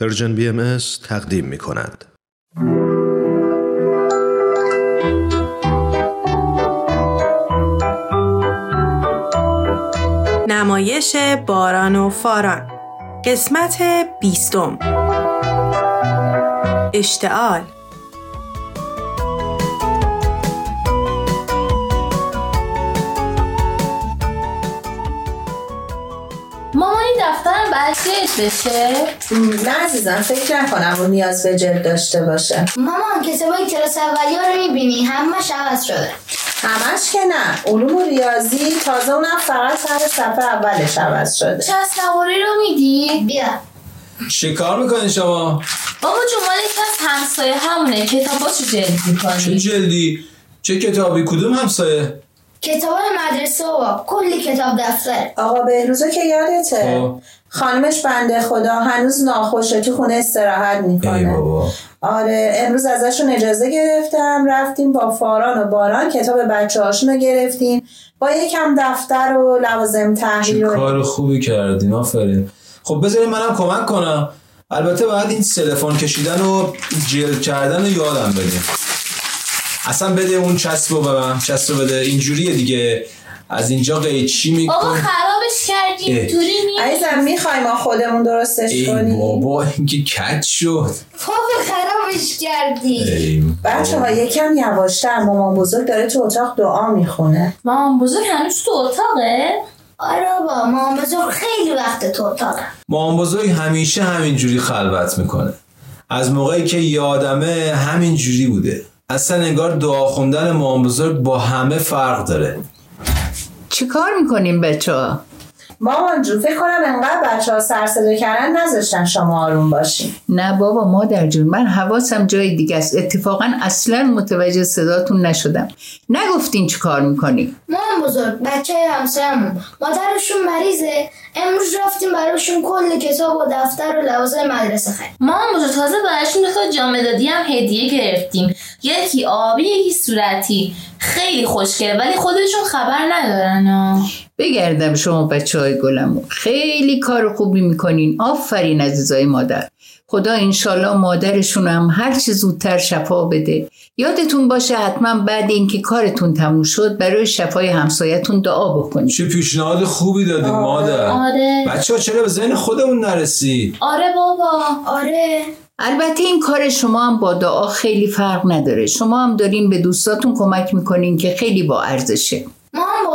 پرژن بی ام تقدیم می کند. نمایش باران و فاران. قسمت بیستم. اشتعال. بشه؟ نه عزیزم فکر نکنم اون نیاز به جلد داشته باشه مامان کتابای کلاس اولی رو می‌بینی همش عوض شده همش که نه علوم و ریاضی تازه اونم فقط سر صفحه اولش عوض شده چه نواری رو میدی؟ بیا چه کار می‌کنی شما؟ بابا جون مال از همسایه همونه کتابا چه جلد می‌کنی؟ چه جلدی؟ چه کتابی کدوم همسایه؟ کتاب مدرسه و کلی کتاب دفتر. آقا بهروزه که یادته. خب. خانمش بنده خدا هنوز ناخوشه تو خونه استراحت می‌کنه. آره امروز ازشون اجازه گرفتم. رفتیم با فاران و باران. کتاب بچه هاشون گرفتیم. با یکم دفتر و لوازم تحریر. و کار خوبی کردین آفرین. خب بذارید منم کمک کنم. البته باید این تلفن کشیدن و جلد کردن رو یادم بدیم اصلا بده اون چسب رو به من چسب رو بده. اینجوریه دیگه. از اینجا قیچی بابا میکن خرابش کردی. اینطوری نیست عزیزم می‌خوایم ما خودمون درستش ای کنیم. بابا اینکه کج شد. بابا خرابش کردی ای بچه ها بابا. یکم یواشتر مامان بزرگ داره تو اتاق دعا می‌خونه. مامان بزرگ هنوز تو اتاقه؟ آره بابا مامان بزرگ خیلی وقت تو اتاقه. مامان بزرگ همیشه همینجوری خلوت می‌کنه. از موقعی که یادمه همینجوری بوده. اصلا انگار دعا خوندن مامان بزرگ با همه فرق داره چیکار می‌کنیم بچه؟ مامان جون فکر کنم انقدر بچه ها سر صدا کردن نذاشتن شما آروم باشین. نه بابا مادر جون من حواسم جای دیگه است. اتفاقا اصلا متوجه صداتون نشدم. نگفتین چیکار می‌کنیم مامان بزرگ بچه همسایمون مادرشون مریضه. امروز رفتیم براشون کل کتاب و دفتر و لوازم مدرسه خرید. مامان بزرگ تازه براشون دو جام دادی هم هدیه گرفتیم. یکی آبی یکی صورتی. خیلی خوشگله ولی خودشون خبر ندارن ها. بگردم شما بچه های گلمون خیلی کار خوبی می‌کنین. آفرین عزیزای مادر. خدا انشالله مادرشون هم هر چه زودتر شفا بده. یادتون باشه حتما بعد اینکه کارتون تموم شد برای شفای همسایتون دعا بکنید چه پیشنهاد خوبی دادیم مادر. آره. بچه ها چرا به ذهن خودمون نرسید آره بابا آره. البته این کار شما هم با دعا خیلی فرق نداره. شما هم دارین به دوستاتون کمک می‌کنین که خیلی با ارزشه.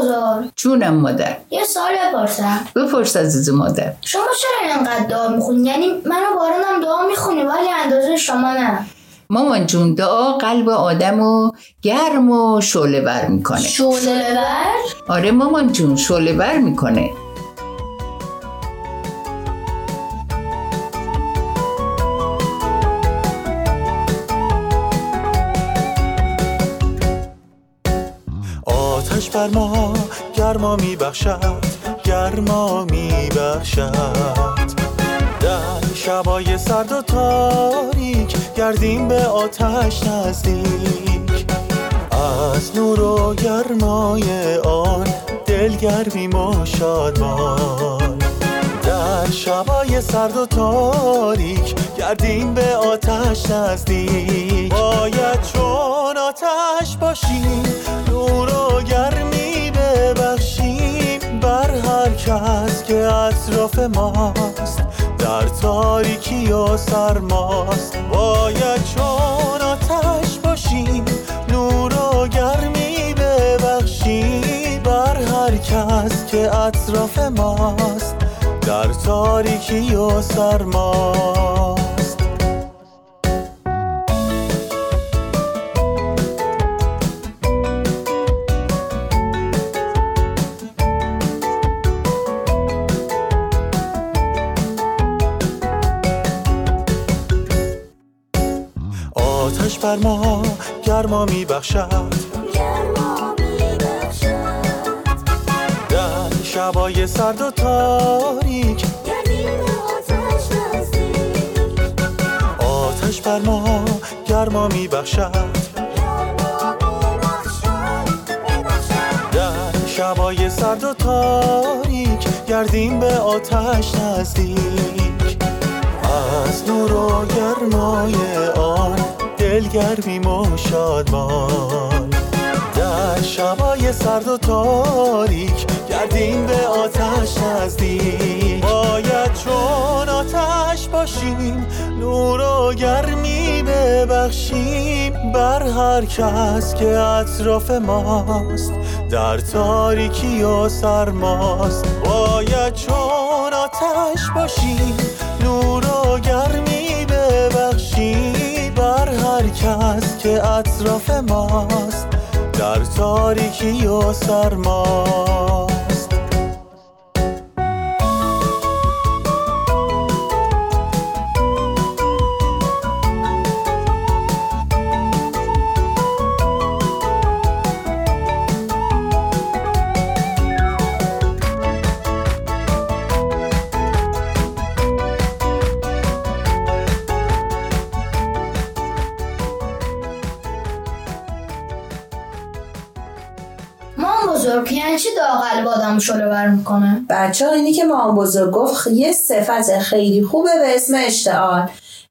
بزرگ. جونم مادر. یه سال بپرسم. بپرس عزیز مادر. شما چرا اینقدر دعا می‌خونی؟ یعنی من و بارانم دعا می‌خونی ولی اندازه شما نه. مامان جون دعا قلب آدم و گرم و شعله ور می‌کنه. شعله ور آره مامان جون شعله ور می‌کنه. آتش بر ما گرما میبخشد گرما میبخشد. در شبای سرد و تاریک گردیم به آتش نزدیک. از نور و گرمای آن دلگرمیم و شادمان. در شبای سرد و تاریک گردیم به آتش نزدیک باید چون آتش باشیم نور و گرمی ببخشیم. بر هر کس که اطراف ماست در تاریکی و سرماست باید چون آتش باشیم نور و گرمی ببخشیم. بر هر کس که اطراف ماست در تاریکی و سرماست آتش بر ما گرما میبخشد. در شبای سرد و تاریک آتش بر ما گرما میبخشد. در شبای سرد و تاریک گردیم به آتش نزدیک. از از نور و گرمای آن دلگرمیم و شادمان. در شبای سرد و تاریک گردیم به آتش نزدیک. باید چون آتش باشیم نور و گرمی ببخشیم. بر هر کس که اطراف ماست در تاریکی و سرماست. باید چون آتش باشیم. که اطراف ماست در تاریکی و سرماست شلو بر می‌کنه. بچه ها اینی که مام بزرگ گفت یه صفت خیلی خوبه به اسم اشتعال.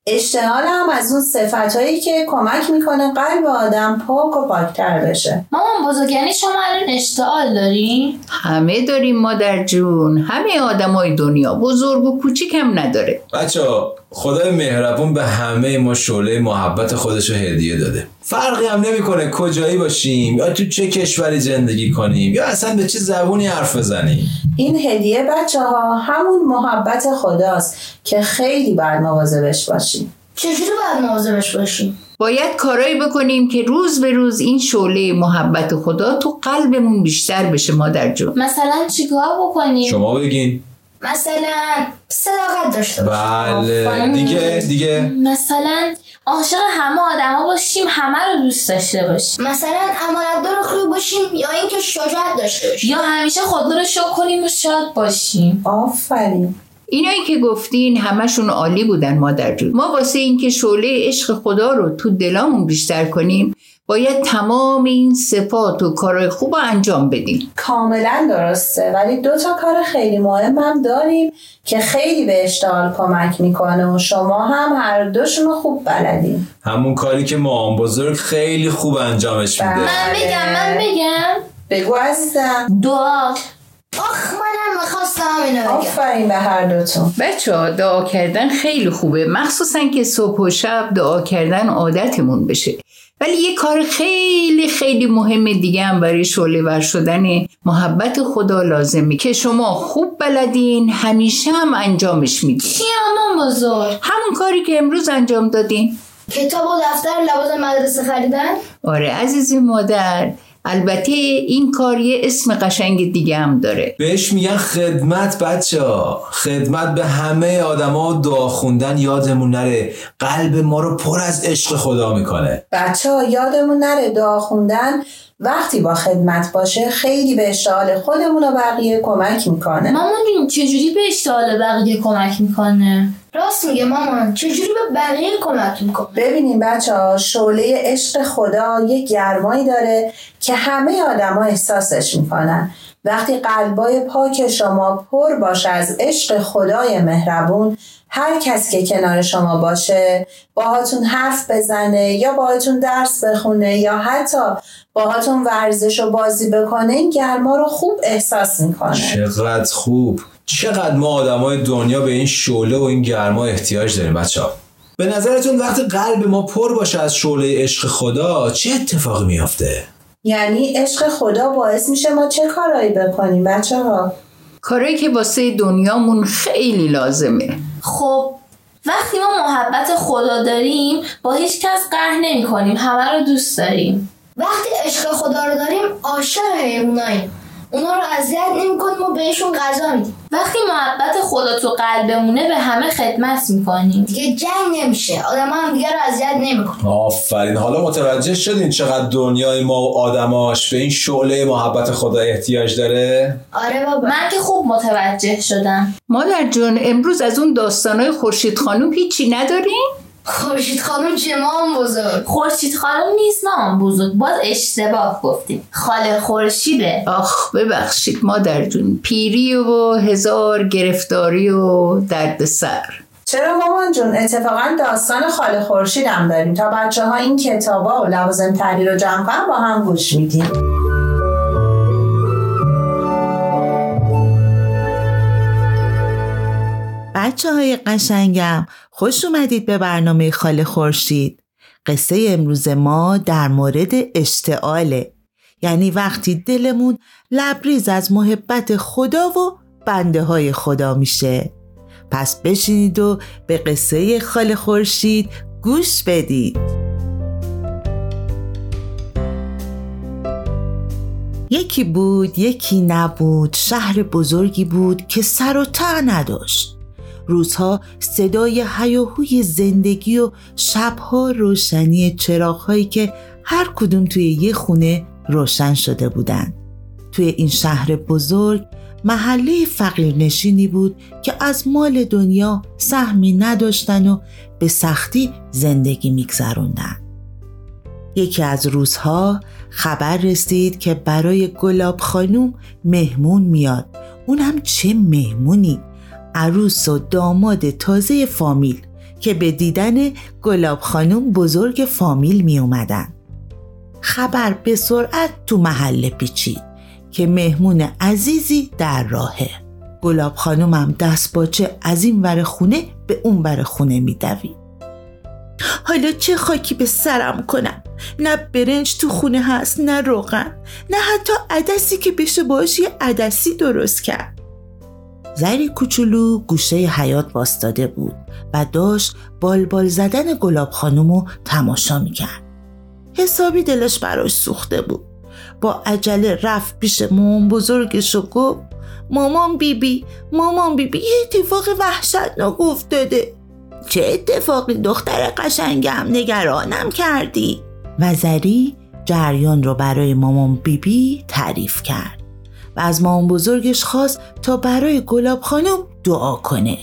اشتعال هم از اون صفت هایی که کمک می‌کنه قلب آدم پاک و پاکتر بشه. مامان بزرگ یعنی شما الان اشتعال داری؟ همه داریم مادر جون. همه آدمای دنیا بزرگ و کوچیک هم نداره. بچه خدای مهربون به همه ما شعله محبت خودش رو هدیه داده. فرقی هم نمی‌کنه کجایی باشیم یا تو چه کشوری زندگی کنیم یا اصلا به چه زبونی حرف بزنیم. این هدیه بچه ها همون محبت خداست که خیلی باید مواظبش باشیم. چجوری باید مواظبش باشیم؟ باید کارایی بکنیم که روز به روز این شعله محبت خدا تو قلبمون بیشتر بشه مادر جون. مثلا چیکار بکنیم؟ شما بگین. مثلا صداقت داشته باشیم. بله. دیگه دیگه. مثلا عاشق همه آدما باشیم همه رو دوست داشته باشیم. مثلا امانتدار خوبی باشیم یا اینکه شجاعت داشته باشیم. یا همیشه خدا رو شکر کنیم و شاد باشیم. آفرین. اینایی که گفتین همشون عالی بودن مادر جون. ما واسه اینکه شعله عشق خدا رو تو دلامون بیشتر کنیم باید تمام این صفات و کارهای خوب رو انجام بدیم. کاملا درسته. ولی دو تا کار خیلی مهم هم داریم که خیلی به اشتعال کمک می‌کنه و شما هم هر دوشون رو خوب بلدین. همون کاری که مام بزرگ خیلی خوب انجامش میده. بله. من بگم من بگم بگو عزیزم. دعا. آخ منم می‌خواستم اینو بگم. آفرین به هر دوتون. بچه ها دعا کردن خیلی خوبه. مخصوصا که صبح و شب دعا کردن عادتمون بشه. ولی یه کار خیلی خیلی مهم دیگه هم برای شعله ور شدن محبت خدا لازمه که شما خوب بلدین همیشه هم انجامش میدین. چیه مامان بزرگ؟ همون کاری که امروز انجام دادین. کتاب و دفتر لباس مدرسه خریدن؟ آره عزیزی مادر. البته این کار یه اسم قشنگ دیگه هم داره. بهش میگن خدمت بچه ها. خدمت به همه آدما دعا خوندن یادمون نره. قلب ما رو پر از عشق خدا می‌کنه. بچه ها یادمون نره دعا خوندن وقتی با خدمت باشه خیلی به اشتعال خودمون و بقیه کمک می‌کنه. مامان جون چجوری به اشتغال بقیه کمک می‌کنه؟ راست میگه مامان چجوری به بقیه کمک می‌کنه؟ ببینیم بچه ها شعله عشق خدا یک گرمایی داره که همه آدما احساسش می‌کنن. وقتی قلبای پاک شما پر باشه از عشق خدای مهربون هر کس که کنار شما باشه باهاتون حرف بزنه یا باهاتون درس بخونه یا حتی باهاتون ورزش و بازی بکنه این گرما رو خوب احساس می‌کنه. چقدر خوب. چقدر ما آدمای دنیا به این شعله و این گرما احتیاج داریم بچه ها به نظرتون وقتی قلب ما پر باشه از شعله عشق خدا چه اتفاقی میافته؟ یعنی عشق خدا باعث میشه ما چه کارایی بکنیم بچه ها کارایی که واسه دنیامون خیلی لازمه. خب وقتی ما محبت خدا داریم با هیچ کس قهر نمی کنیم همه رو دوست داریم. وقتی عشق خدا رو داریم عاشق حیواناییم. اونا رو اذیت نمی‌کنیم و بهشون غذا میدیم. وقتی محبت خدا تو قلبمونه به همه خدمت می‌کنیم. دیگه جنگ نمیشه. آدم هم دیگه رو اذیت نمی‌کنه آفرین. حالا متوجه شدین چقدر دنیای ما و آدماش به این شعله محبت خدا احتیاج داره؟ آره بابا. من که خوب متوجه شدم. مادر جون امروز از اون داستانای خورشید خانوم هیچی نداریم؟ خورشید خانم چه مام بزرگ. خورشید خانم نیست مامان بزرگ. باز اشتباه گفتیم. خاله خورشیده. آخ ببخشید مادر جون پیری و هزار گرفتاری و درد سر. چرا مامان جون؟ اتفاقا داستان خاله خورشیدم داریم. تا بچه ها این کتابا و لوازم تحریر رو جمع کنن با هم گوش میدیم بچه های قشنگم خوش اومدید به برنامه خاله خورشید. قصه امروز ما در مورد اشتعاله. یعنی وقتی دلمون لبریز از محبت خدا و بنده های خدا میشه. پس بشینید و به قصه خاله خورشید گوش بدید. یکی بود یکی نبود شهر بزرگی بود که سر و ته نداشت. روزها صدای هیاهوی زندگی و شبها روشنی چراغهایی که هر کدوم توی یه خونه روشن شده بودند. توی این شهر بزرگ محله فقیرنشینی بود که از مال دنیا سهمی نداشتن و به سختی زندگی میگذروندن. یکی از روزها خبر رسید که برای گلاب خانوم مهمون میاد اونم چه مهمونی عروس و داماد تازه فامیل که به دیدن گلاب خانوم بزرگ فامیل می اومدن. خبر به سرعت تو محله پیچید که مهمون عزیزی در راهه. گلاب خانومم دست باچه از این ور خونه به اون ور خونه میدوید حالا چه خاکی به سرم کنم؟ نه برنج تو خونه هست نه روغن نه حتی عدسی که بشه باش یه عدسی درست کرد. زری کوچولو گوشه حیات باستاده بود و داشت بالبال زدن گلاب خانومو تماشا می‌کرد. حسابی دلش براش سوخته بود. با عجله رفت پیش مامان بزرگش و گفت مامان بیبی مامان بیبی یه اتفاق وحشتناک افتاده. چه اتفاقی دختر قشنگم نگرانم کردی؟ و زری جریان رو برای مامان بیبی تعریف کرد. از مامان بزرگش خواست تا برای گلاب خانم دعا کنه.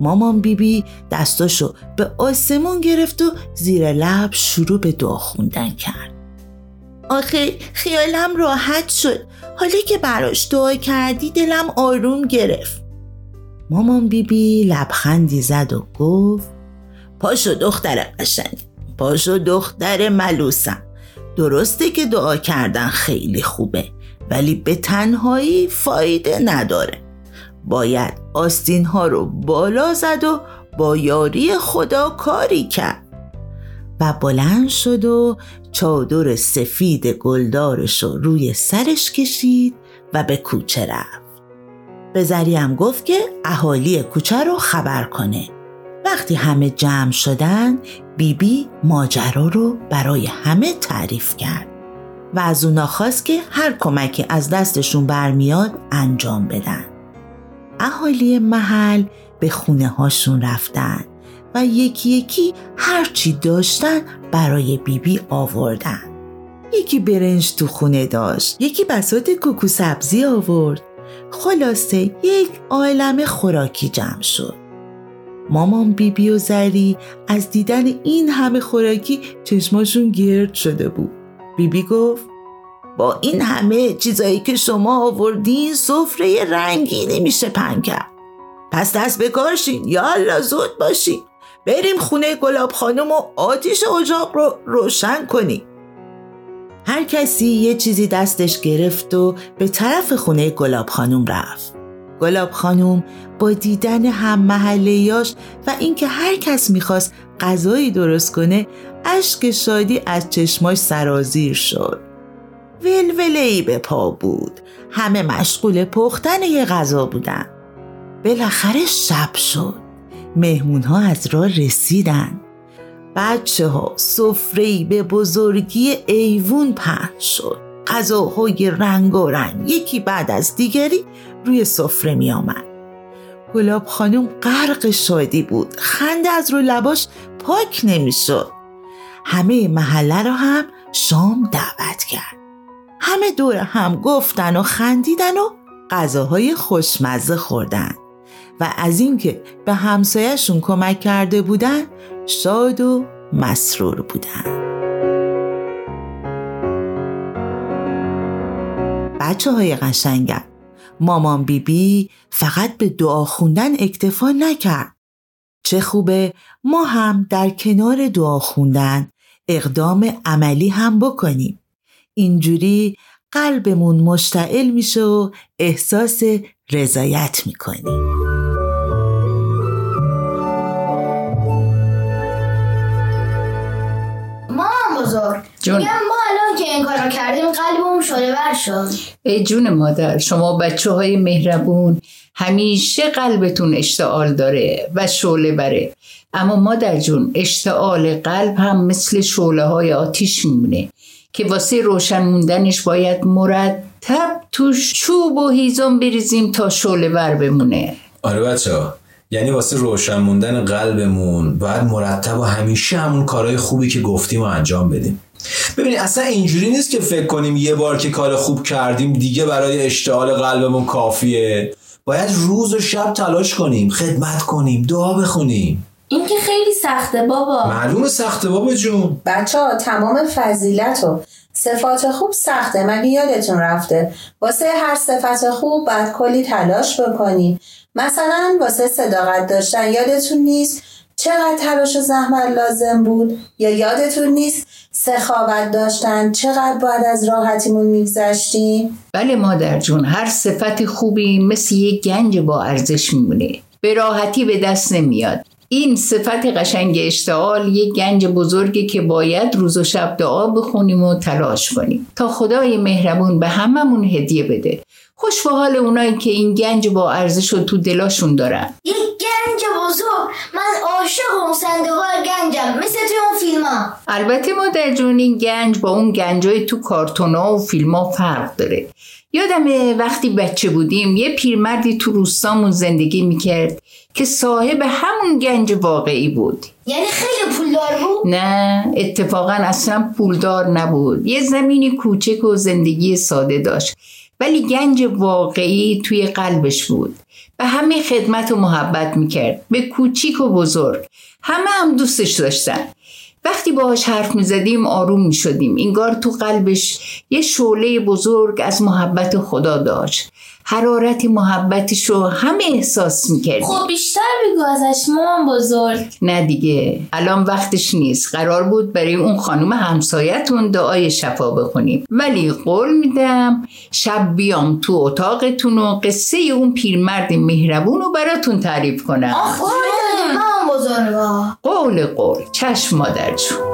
مامان بیبی دستاشو به آسمون گرفت و زیر لب شروع به دعا خوندن کرد. آخه خیالم راحت شد. حالا که براش دعا کردی دلم آروم گرفت. مامان بیبی لبخندی زد و گفت پاشو دختر قشنگ پاشو دختر ملوسم. درسته که دعا کردن خیلی خوبه. ولی به تنهایی فایده نداره. باید آستین ها رو بالا زد و با یاری خدا کاری کرد. و بلند شد و چادر سفید گلدارش رو روی سرش کشید و به کوچه رفت. به زریم گفت که اهالی کوچه رو خبر کنه. وقتی همه جمع شدن بیبی بی ماجرا رو برای همه تعریف کرد. و از اونا خواست که هر کمکی از دستشون برمیاد انجام بدن. اهالی محل به خونه هاشون رفتن و یکی یکی هرچی داشتن برای بیبی آوردن. یکی برنج تو خونه داشت یکی بسات کوکو سبزی آورد. خلاصه یک عالم خوراکی جمع شد. مامان بیبی و زری از دیدن این همه خوراکی چشماشون گرد شده بود. بیبی گفت با این همه چیزایی که شما آوردین سفره رنگی نمیشه کرد. پس دست بکارشین یالا زود باشین. بریم خونه گلاب خانم و آتیش اجاق رو روشن کنیم. هر کسی یه چیزی دستش گرفت و به طرف خونه گلاب خانم رفت. گلاب خانم با دیدن هم محلیاش و اینکه هر کس می‌خواست غذایی درست کنه اشک شادی از چشماش سرازیر شد. ولوله ای به پا بود. همه مشغول پختن یه غذا بودن. بالاخره شب شد. مهمون ها از راه رسیدن. بچه ها سفره به بزرگی ایوون پهن شد. غذاهای رنگ و رنگ یکی بعد از دیگری روی سفره می آمد گلاب خانم غرق شادی بود. خنده از رو لباش پاک نمی‌شد. همه محله را هم شام دعوت کرد. همه دور هم گفتن و خندیدن و غذاهای خوشمزه خوردن. و از اینکه به همسایهشون کمک کرده بودن شاد و مسرور بودن. بچه های قشنگم مامان بیبی بی فقط به دعا خوندن اکتفا نکرد. چه خوبه ما هم در کنار دعا خوندن اقدام عملی هم بکنیم. اینجوری قلبمون مشتعل میشه و احساس رضایت می‌کنیم. جون. ما الان که این کارو کردیم قلبمون شده بر شد. ای جون مادر شما بچه های مهربون همیشه قلبتون اشتعال داره و شعله بره. اما مادر جون اشتعال قلب هم مثل شعله های آتیش میمونه که واسه روشن موندنش باید مرتب توش چوب و هیزم بریزیم تا شعله ور بمونه. آره بچه ها یعنی واسه روشن موندن قلبمون باید مرتب و همیشه همون کارهای خوبی که گفتیم و انجام بدیم. ببینید اصلا اینجوری نیست که فکر کنیم یه بار که کار خوب کردیم دیگه برای اشتعال قلبمون کافیه. باید روز و شب تلاش کنیم خدمت کنیم دعا بخونیم. این که خیلی سخته بابا. معلوم سخته بابا جون. بچه ها تمام فضیلت و صفات خوب سخته مگه یادتون رفته؟ واسه هر صفت خوب باید کلی تلاش بکنی. مثلا واسه صداقت داشتن یادتون نیست چقدر تلاش و زحمت لازم بود؟ یا یادتون نیست سخاوت داشتن چقدر باید از راحتیمون میگذشتیم؟ بله مادر جون هر صفت خوبی مثل یک گنج با ارزش میمونه. به راحتی به دست نمیاد. این صفت قشنگ اشتعال یک گنج بزرگی که باید روز و شب دعا بخونیم و تلاش کنیم. تا خدای مهربون به هممون هدیه بده. خوش به حال اونایی که این گنج با ارزش رو تو دلاشون دارن. یک گنج بزرگ من عاشق اون صندوق گنجم مثل توی اون فیلم ها البته مادر جون این گنج با اون گنجای تو کارتونا و فیلم ها فرق داره. یادمه وقتی بچه بودیم یه پیرمردی تو روستامون زندگی می‌کرد که صاحب همون گنج واقعی بود. یعنی خیلی پولدار بود؟ نه اتفاقا اصلا پولدار نبود. یه زمینی کوچک و زندگی ساده داشت. ولی گنج واقعی توی قلبش بود. به همه خدمت و محبت می‌کرد. به کوچیک و بزرگ. همه هم دوستش داشتن. وقتی باهاش حرف می‌زدیم آروم می‌شدیم. انگار تو قلبش یه شعله بزرگ از محبت خدا داشت. حرارت محبتش رو همه احساس می‌کردیم خب بیشتر بگو ازش مامان بزرگ. نه دیگه الان وقتش نیست. قرار بود برای اون خانم همسایتون دعای شفا بخونیم. ولی قول میدم شب بیام تو اتاقتون و قصه اون پیرمرد مهربون رو براتون تعریف کنم. آخ قول بزرگا. قول قول. چشم مادر جون.